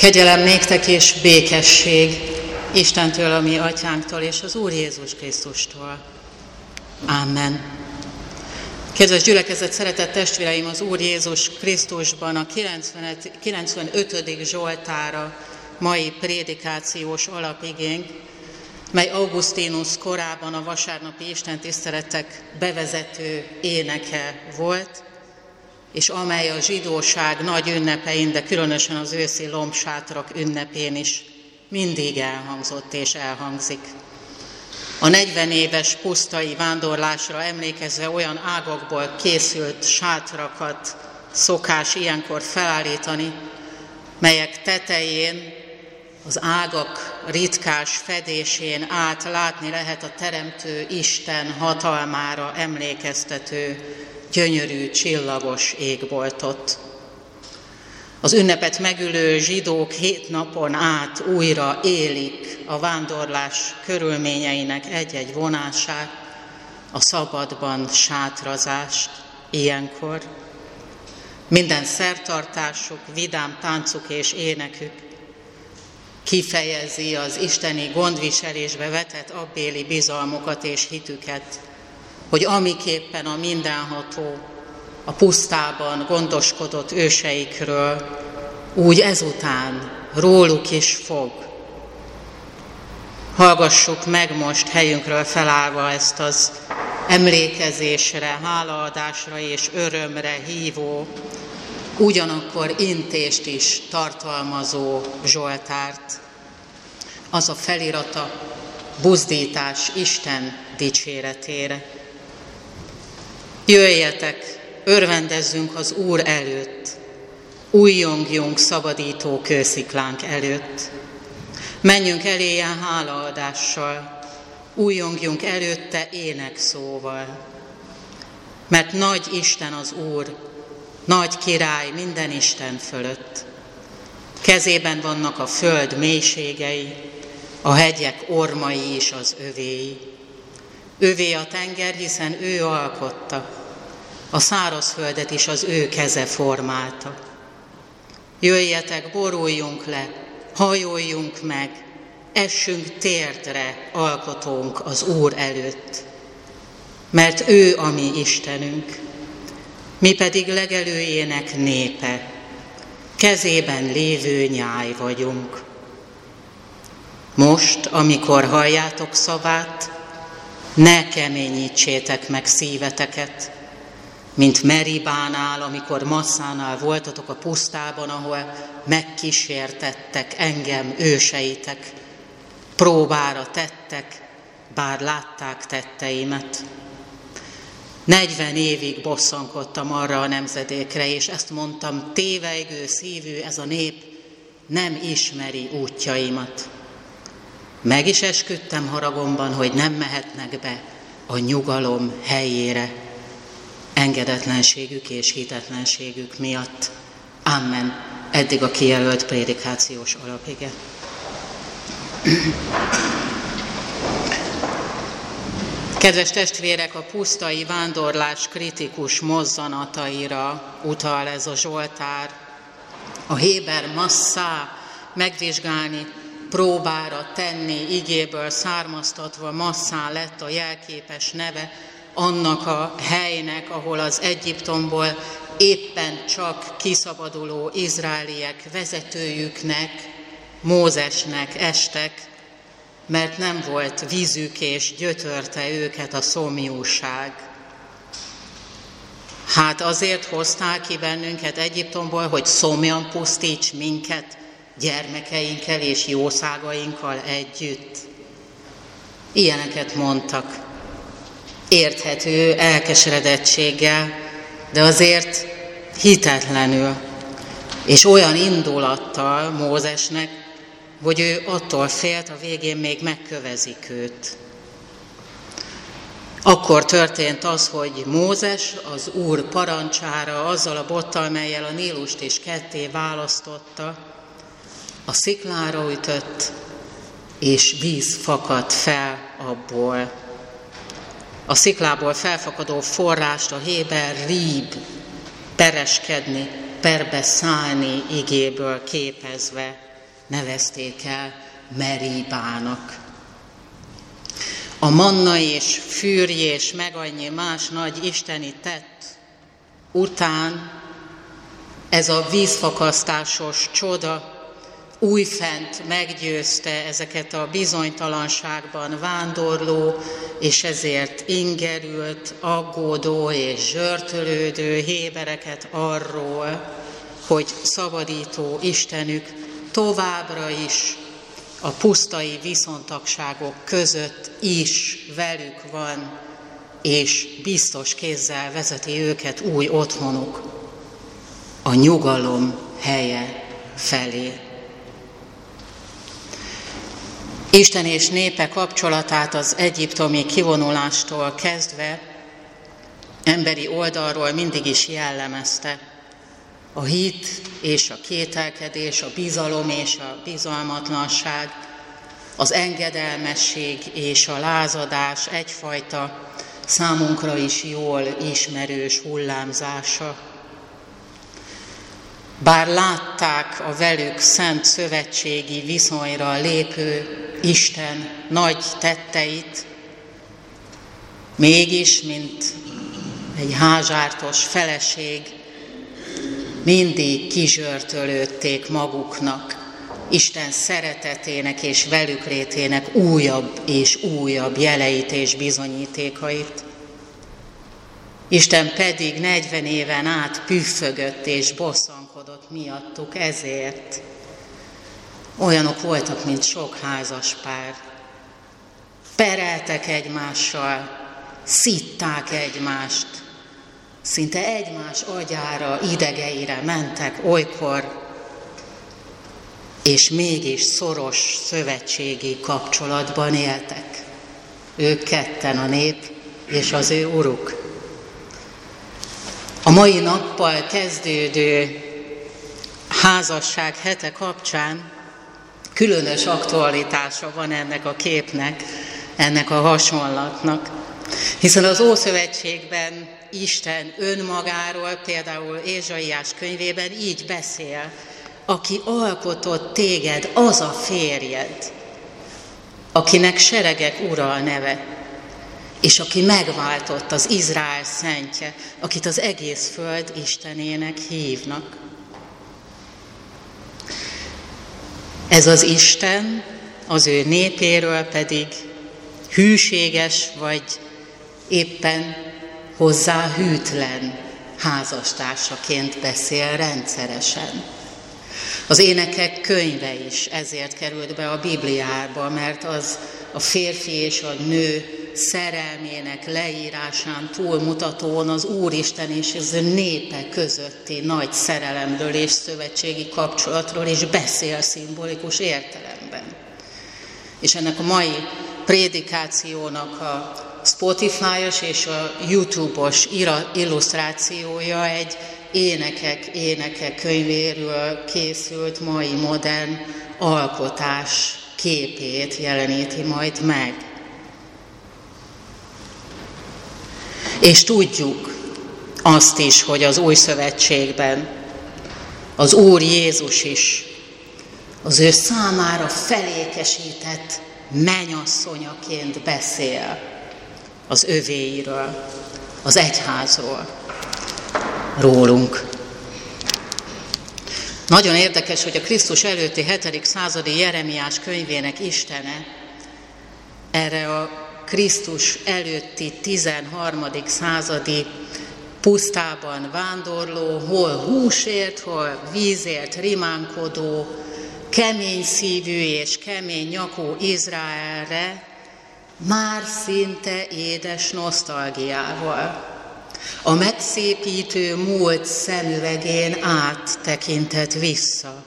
Kegyelem néktek és békesség Istentől, a mi atyánktól és az Úr Jézus Krisztustól. Amen. Kedves gyülekezet, szeretett testvéreim, az Úr Jézus Krisztusban a 95. Zsoltára mai prédikációs alapigénk, mely Augustinus korában a vasárnapi istentiszteletek bevezető éneke volt, és amely a zsidóság nagy ünnepein, de különösen az őszi lombsátrak ünnepén is mindig elhangzott és elhangzik. A 40 éves pusztai vándorlásra emlékezve olyan ágakból készült sátrakat szokás ilyenkor felállítani, melyek tetején az ágak ritkás fedésén át látni lehet a Teremtő Isten hatalmára emlékeztető gyönyörű csillagos égboltot. Az ünnepet megülő zsidók hét napon át újra élik a vándorlás körülményeinek egy-egy vonását, a szabadban sátrazást ilyenkor. Minden szertartásuk, vidám táncuk és énekük kifejezi az isteni gondviselésbe vetett abbéli bizalmukat és hitüket, hogy amiképpen a mindenható a pusztában gondoskodott őseikről, úgy ezután róluk is fog. Hallgassuk meg most helyünkről felállva ezt az emlékezésre, hálaadásra és örömre hívó, ugyanakkor intést is tartalmazó Zsoltárt. Az a felirata buzdítás Isten dicséretére. Jöjjetek, örvendezzünk az Úr előtt, újjongjunk szabadító kősziklánk előtt. Menjünk eléje hálaadással, újjongjunk előtte ének szóval. Mert nagy Isten az Úr, nagy király minden Isten fölött. Kezében vannak a föld mélységei, a hegyek ormai is az övéi. Övé a tenger, hiszen ő alkotta, a szárazföldet is az ő keze formálta. Jöjjetek, boruljunk le, hajoljunk meg, essünk térdre alkotónk az Úr előtt, mert ő a mi Istenünk, mi pedig legelőjének népe, kezében lévő nyáj vagyunk. Most, amikor halljátok szavát, ne keményítsétek meg szíveteket, mint Meribánál, amikor Masszánál voltatok a pusztában, ahol megkísértettek engem, őseitek, próbára tettek, bár látták tetteimet. 40 évig bosszankodtam arra a nemzedékre, és ezt mondtam, tévejgő szívű ez a nép nem ismeri útjaimat. Meg is esküdtem haragomban, hogy nem mehetnek be a nyugalom helyére, engedetlenségük és hitetlenségük miatt. Amen. Eddig a kijelölt prédikációs alapige. Kedves testvérek, a pusztai vándorlás kritikus mozzanataira utal ez a Zsoltár. A Héber masszá megvizsgálni, próbára tenni, igéből származtatva masszá lett a jelképes neve, annak a helynek, ahol az Egyiptomból éppen csak kiszabaduló izraeliek vezetőjüknek, Mózesnek estek, mert nem volt vízük és gyötörte őket a szomjúság. Hát azért hozták ki bennünket Egyiptomból, hogy szomjan pusztíts minket gyermekeinkkel és jószágainkkal együtt. Ilyeneket mondtak érthető elkeseredettséggel, de azért hitetlenül, és olyan indulattal Mózesnek, hogy ő attól félt, a végén még megkövezik őt. Akkor történt az, hogy Mózes az Úr parancsára, azzal a bottal, melyel a Nílust is ketté választotta, a sziklára ütött, és víz fakadt fel abból a sziklából felfakadó forrást a Héber ríb, pereskedni, perbe szállni igéből képezve nevezték el Meribának. A manna és fűrj és meg annyi más nagy isteni tett után ez a vízfakasztásos csoda újfent meggyőzte ezeket a bizonytalanságban vándorló, és ezért ingerült, aggódó és zsörtölődő hébereket arról, hogy szabadító Istenük továbbra is a pusztai viszontagságok között is velük van, és biztos kézzel vezeti őket új otthonuk, a nyugalom helye felé. Isten és népe kapcsolatát az egyiptomi kivonulástól kezdve emberi oldalról mindig is jellemezte. A hit és a kételkedés, a bizalom és a bizalmatlanság, az engedelmesség és a lázadás egyfajta számunkra is jól ismerős hullámzása. Bár látták a velük szent szövetségi viszonyra lépő Isten nagy tetteit, mégis, mint egy házsártos feleség, mindig kizsörtölődték maguknak Isten szeretetének és velük létének újabb és újabb jeleit és bizonyítékait. Isten pedig 40 éven át püffögött és bosszankodott miattuk ezért. Olyanok voltak, mint sok házas pár. Pereltek egymással, szitták egymást, szinte egymás agyára, idegeire mentek olykor, és mégis szoros szövetségi kapcsolatban éltek. Ők ketten a nép és az ő uruk. A mai nappal kezdődő házasság hete kapcsán különös aktualitása van ennek a képnek, ennek a hasonlatnak. Hiszen az Ószövetségben Isten önmagáról, például Ézsaiás könyvében így beszél, aki alkotott téged, az a férjed, akinek seregek ura a neve, és aki megváltott az Izrael szentje, akit az egész föld Istenének hívnak. Ez az Isten az ő népéről pedig hűséges vagy éppen hozzá hűtlen házastársaként beszél rendszeresen. Az énekek könyve is ezért került be a Bibliába, mert az a férfi és a nő szerelmének leírásán túlmutatóan az Úristen és az népe közötti nagy szerelemről és szövetségi kapcsolatról is beszél szimbolikus értelemben. És ennek a mai prédikációnak a Spotify-os és a YouTube-os illusztrációja egy énekek, énekek könyvéről készült mai modern alkotás képét jeleníti majd meg. És tudjuk azt is, hogy az új szövetségben az Úr Jézus is az ő számára felékesített menyasszonyaként beszél az övéiről, az egyházról rólunk. Nagyon érdekes, hogy a Krisztus előtti 7. századi Jeremiás könyvének Istene erre a Krisztus előtti 13. századi pusztában vándorló, hol húsért, hol vízért rimánkodó, kemény szívű és kemény nyakú Izraelre már szinte édes nosztalgiával a megszépítő múlt szemüvegén áttekintett vissza.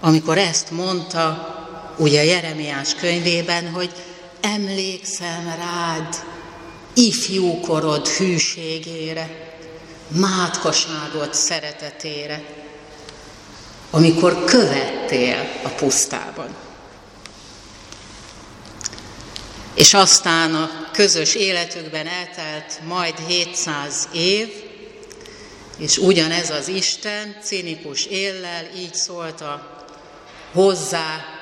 Amikor ezt mondta, ugye Jeremiás könyvében, hogy emlékszem rád ifjúkorod hűségére, mátkaságot szeretetére, amikor követtél a pusztában. És aztán a közös életükben eltelt majd 700 év, és ugyanez az Isten cinikus éllel így szólt a hozzá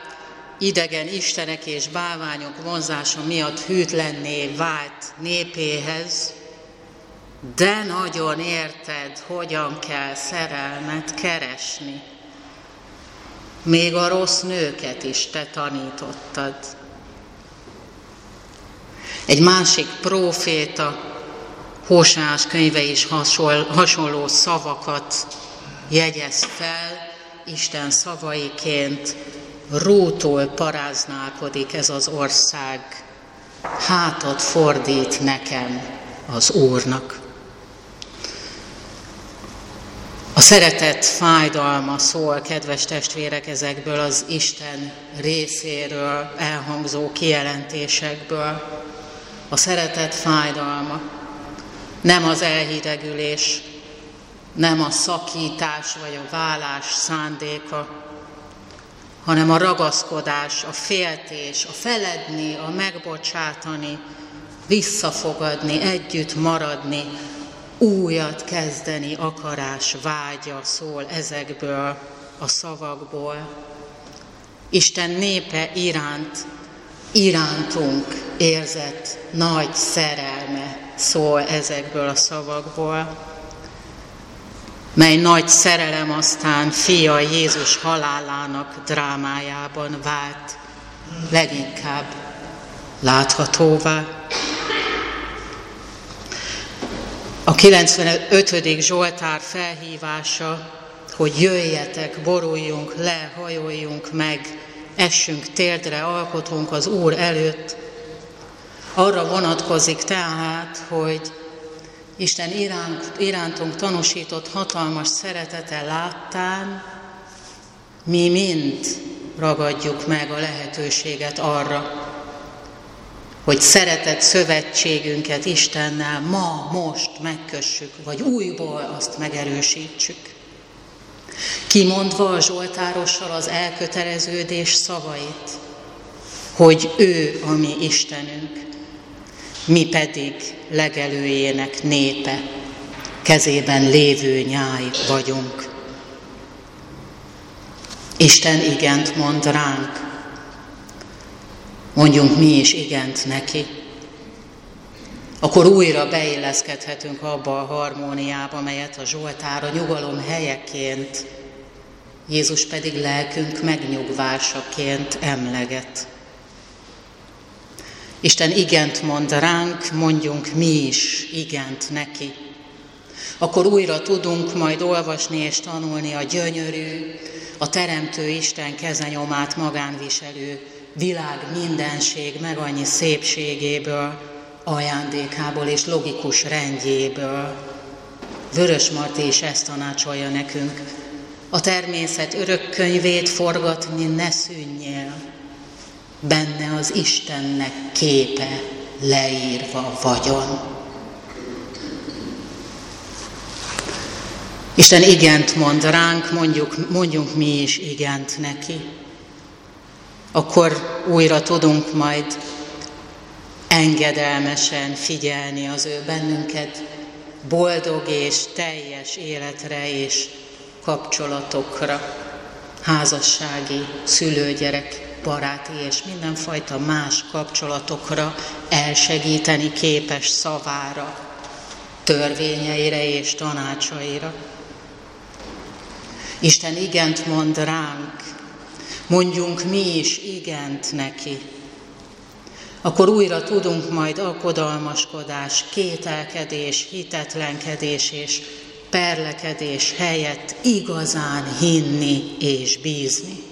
idegen istenek és bálványok vonzása miatt hűtlenné vált népéhez, de nagyon érted, hogyan kell szerelmet keresni. Még a rossz nőket is te tanítottad. Egy másik próféta, Hósás könyve is hasonló szavakat jegyez fel, Isten szavaiként rótól paráználkodik ez az ország, hátat fordít nekem az Úrnak. A szeretet fájdalma szól, kedves testvérek, ezekből az Isten részéről elhangzó kijelentésekből. A szeretet fájdalma nem az elhidegülés, nem a szakítás vagy a vállás szándéka, hanem a ragaszkodás, a féltés, a feledni, a megbocsátani, visszafogadni, együtt maradni, újat kezdeni akarás, vágya szól ezekből a szavakból. Isten népe iránt, irántunk érzett nagy szerelme szól ezekből a szavakból, mely nagy szerelem aztán fia Jézus halálának drámájában vált leginkább láthatóvá. A 95. Zsoltár felhívása, hogy jöjjetek, boruljunk le, hajoljunk meg, essünk térdre, alkotunk az Úr előtt, arra vonatkozik tehát, hogy Isten iránt, irántunk tanúsított hatalmas szeretete láttán, mi mind ragadjuk meg a lehetőséget arra, hogy szeretett szövetségünket Istennel ma, most megkössük, vagy újból azt megerősítsük. Kimondva a Zsoltárossal az elköteleződés szavait, hogy ő a mi Istenünk, mi pedig legelőjének népe, kezében lévő nyáj vagyunk. Isten igent mond ránk, mondjunk mi is igent neki, akkor újra beilleszkedhetünk abba a harmóniába, melyet a Zsoltár a nyugalom helyeként, Jézus pedig lelkünk megnyugvásaként emleget. Isten igent mond ránk, mondjunk mi is igent neki. Akkor újra tudunk majd olvasni és tanulni a gyönyörű, a Teremtő Isten kezenyomát magánviselő világ mindenség meg annyi szépségéből, ajándékából és logikus rendjéből. Vörös Marti is ezt tanácsolja nekünk. A természet örök könyvét forgatni ne szűnjél, benne az Istennek képe leírva vagyon. Isten igent mond ránk, mondjuk, mondjunk mi is igent neki. Akkor újra tudunk majd engedelmesen figyelni az ő bennünket boldog és teljes életre és kapcsolatokra, házassági, szülőgyerek baráti és mindenfajta más kapcsolatokra elsegíteni képes szavára, törvényeire és tanácsaira. Isten igent mond ránk, mondjunk mi is igent neki, akkor újra tudunk majd alkodalmaskodás, kételkedés, hitetlenkedés és perlekedés helyett igazán hinni és bízni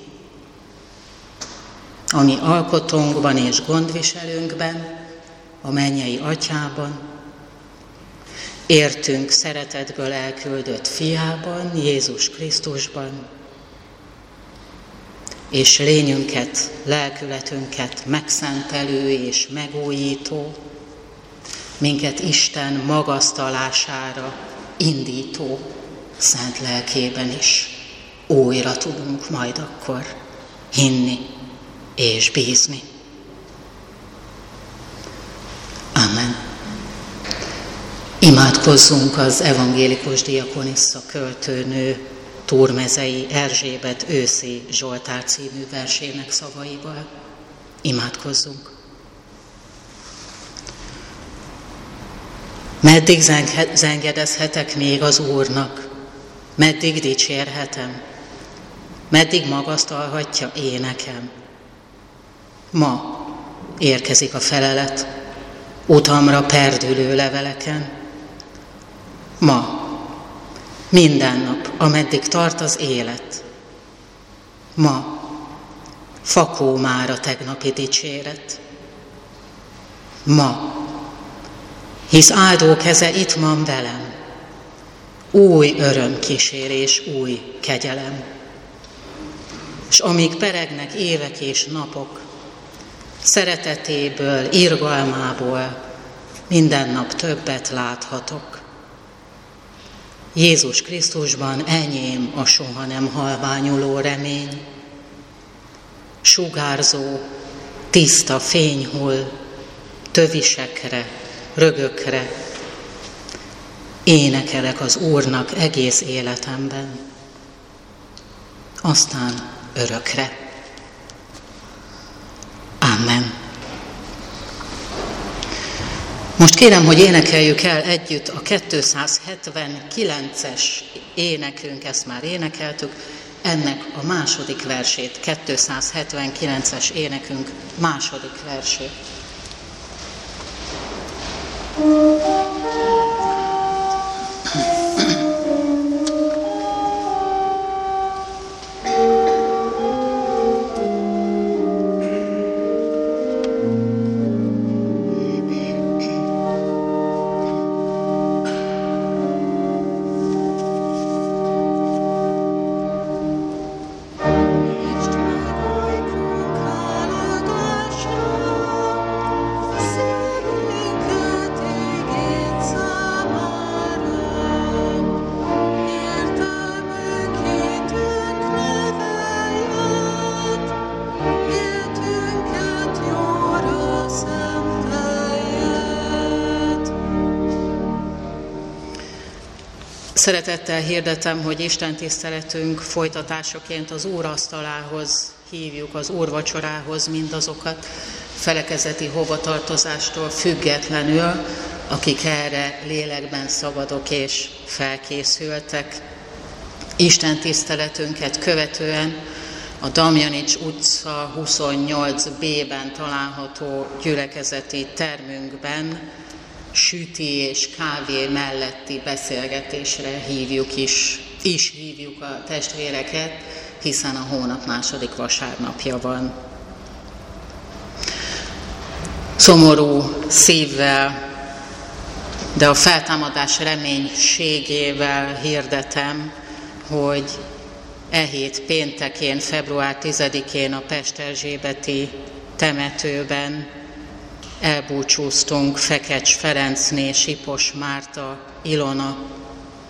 ami alkotónkban és gondviselőnkben, a mennyei atyában, értünk szeretetből elküldött fiában, Jézus Krisztusban, és lényünket, lelkületünket megszentelő és megújító, minket Isten magasztalására indító szent lelkében is újra tudunk majd akkor hinni és bízni. Amen. Imádkozzunk az evangélikus diakonissza költőnő Túrmezei Erzsébet őszi Zsoltár című versének szavaival. Imádkozzunk! Meddig zengedezhetek még az Úrnak? Meddig dicsérhetem? Meddig magasztalhatja énekem? Ma érkezik a felelet, utamra perdülő leveleken. Ma, minden nap, ameddig tart az élet. Ma, fakó már a tegnapi dicséret. Ma, hisz áldó keze itt van velem, új örömkísérés, új kegyelem. És amíg peregnek évek és napok, szeretetéből, irgalmából minden nap többet láthatok. Jézus Krisztusban enyém a soha nem halványuló remény, sugárzó, tiszta fényhull, tövisekre, rögökre. Énekelek az Úrnak egész életemben, aztán örökre. Amen. Most kérem, hogy énekeljük el együtt a 279-es énekünk, ezt már énekeltük, ennek a második versét, 279-es énekünk második versét. Szeretettel hirdetem, hogy Isten tiszteletünk folytatásaként az Úr asztalához hívjuk, az Úr vacsorához mindazokat felekezeti hovatartozástól függetlenül, akik erre lélekben szabadok és felkészültek. Isten tiszteletünket követően a Damjanics utca 28B-ben található gyülekezeti termünkben süti és kávé melletti beszélgetésre hívjuk is, is hívjuk a testvéreket, hiszen a hónap második vasárnapja van. Szomorú szívvel, de a feltámadás reménységével hirdetem, hogy e hét péntekén, február 10-én a Pesterzsébeti temetőben elbúcsúztunk Fekecs Ferencné, Sipos Márta, Ilona,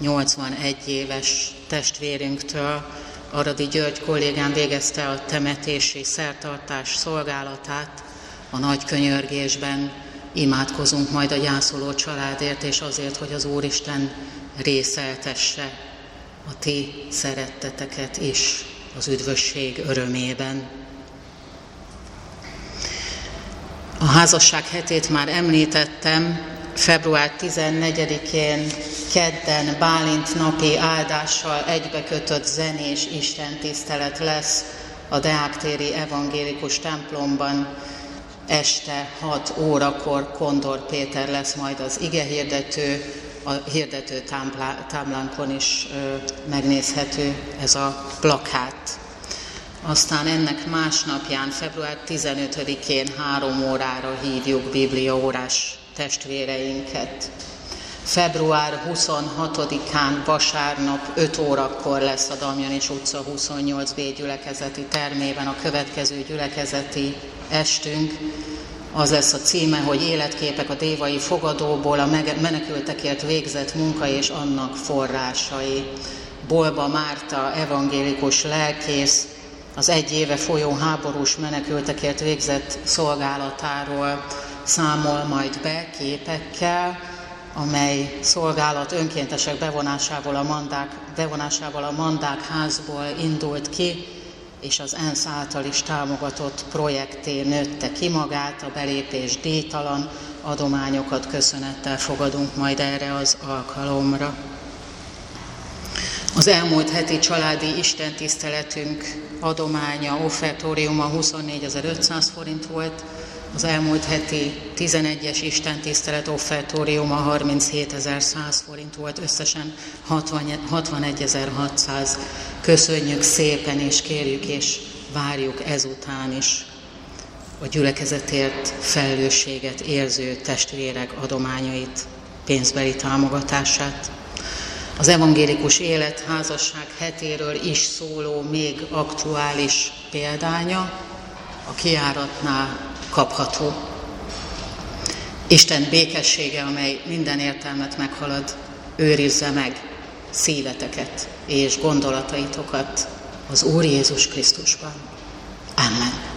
81 éves testvérünktől. Aradi György kollégám végezte a temetési szertartás szolgálatát a nagy könyörgésben. Imádkozunk majd a gyászoló családért, és azért, hogy az Úristen részeltesse a ti szeretteteket is az üdvösség örömében. A házasság hetét már említettem, február 14-én kedden Bálint napi áldással egybekötött zenés istentisztelet lesz a Deáktéri Evangélikus templomban. Este 6 órakor Kondor Péter lesz majd az ige hirdető, a hirdető táblánkon is megnézhető ez a plakát. Aztán ennek másnapján, február 15-én három órára hívjuk bibliaórás testvéreinket. Február 26-án vasárnap 5 órakor lesz a Damjanics utca 28B gyülekezeti termében a következő gyülekezeti estünk. Az lesz a címe, hogy Életképek a dévai fogadóból, a menekültekért végzett munka és annak forrásai. Bolba Márta, evangélikus lelkész, az egy éve folyó háborús menekültekért végzett szolgálatáról számol majd be képekkel, amely szolgálat önkéntesek bevonásával a mandák, bevonásával a mandák házból indult ki, és az ENSZ által is támogatott projekté nőtte ki magát, a belépés díjtalan adományokat köszönettel fogadunk majd erre az alkalomra. Az elmúlt heti családi istentiszteletünk adománya, offertóriuma 24.500 forint volt, az elmúlt heti 11-es istentisztelet offertóriuma 37.100 forint volt, összesen 61.600. Köszönjük szépen, és kérjük, és várjuk ezután is a gyülekezetért felelősséget érző testvérek adományait, pénzbeli támogatását. Az evangélikus élet házasság hetéről is szóló még aktuális példánya a kiáratnál kapható. Isten békessége, amely minden értelmet meghalad, őrizze meg szíveteket és gondolataitokat az Úr Jézus Krisztusban. Amen.